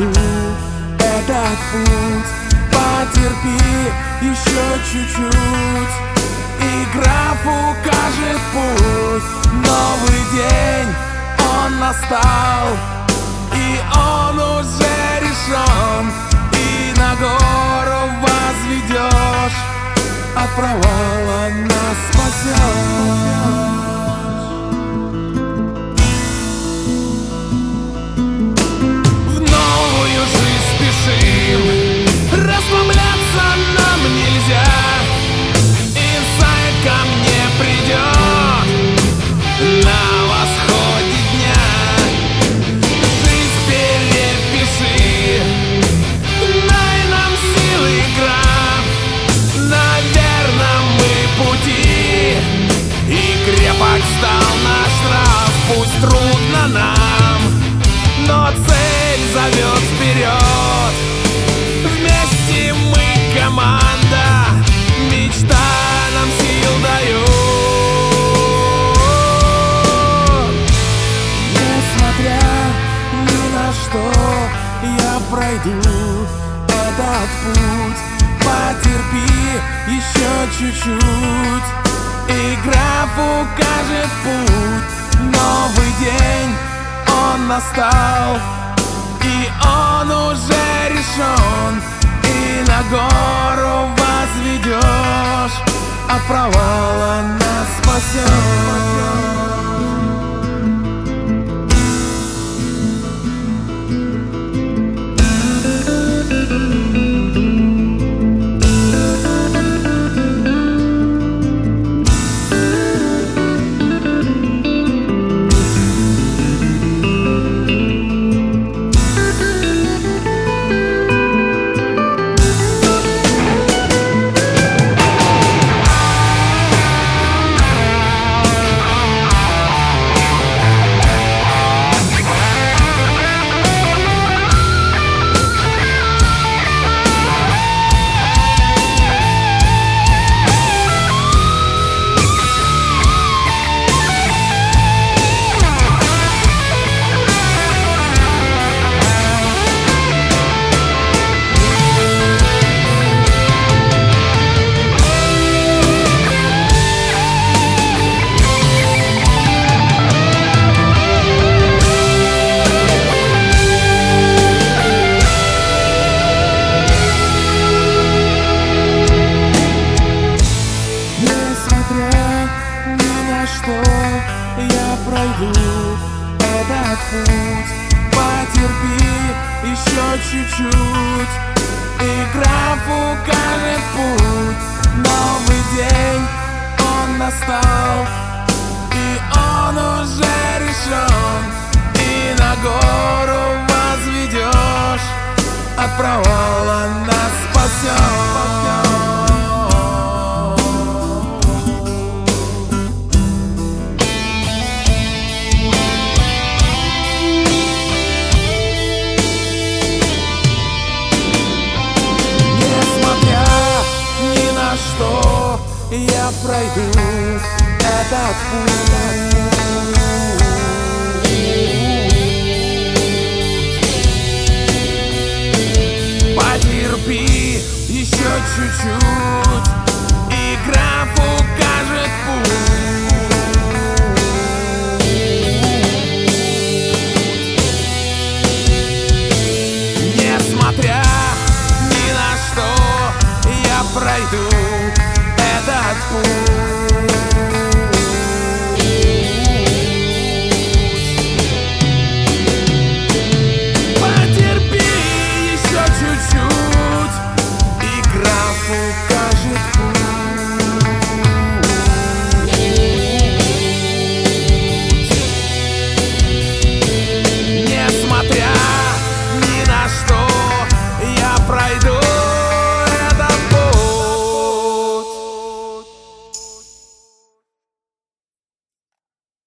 пройду этот путь Потерпи еще чуть-чуть. И граф укажет путь Новый день, он настал И он уже пройду этот путь Потерпи еще чуть-чуть. И граф укажет путь. Новый день, он настал. И он уже решен. И на гору возведешь. От провала нас спасешь пройду этот путь. Потерпи еще чуть-чуть. И граф укажет путь Новый день, он настал. И он уже решен. И на гору возведешь. От провала нас спасет я пройду этот путь. Потерпи еще чуть-чуть, и граф укажет путь. Несмотря ни на что, я пройду Bye.